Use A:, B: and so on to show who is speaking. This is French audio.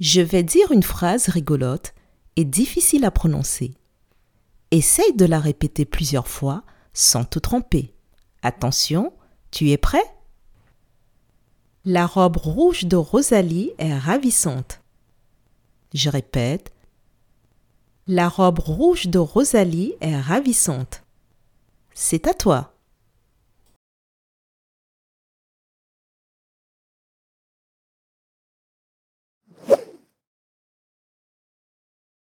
A: Je vais dire une phrase rigolote et difficile à prononcer. Essaye de la répéter plusieurs fois sans te tromper. Attention, tu es prêt? La robe rouge de Rosalie est ravissante. Je répète. La robe rouge de Rosalie est ravissante. C'est à toi.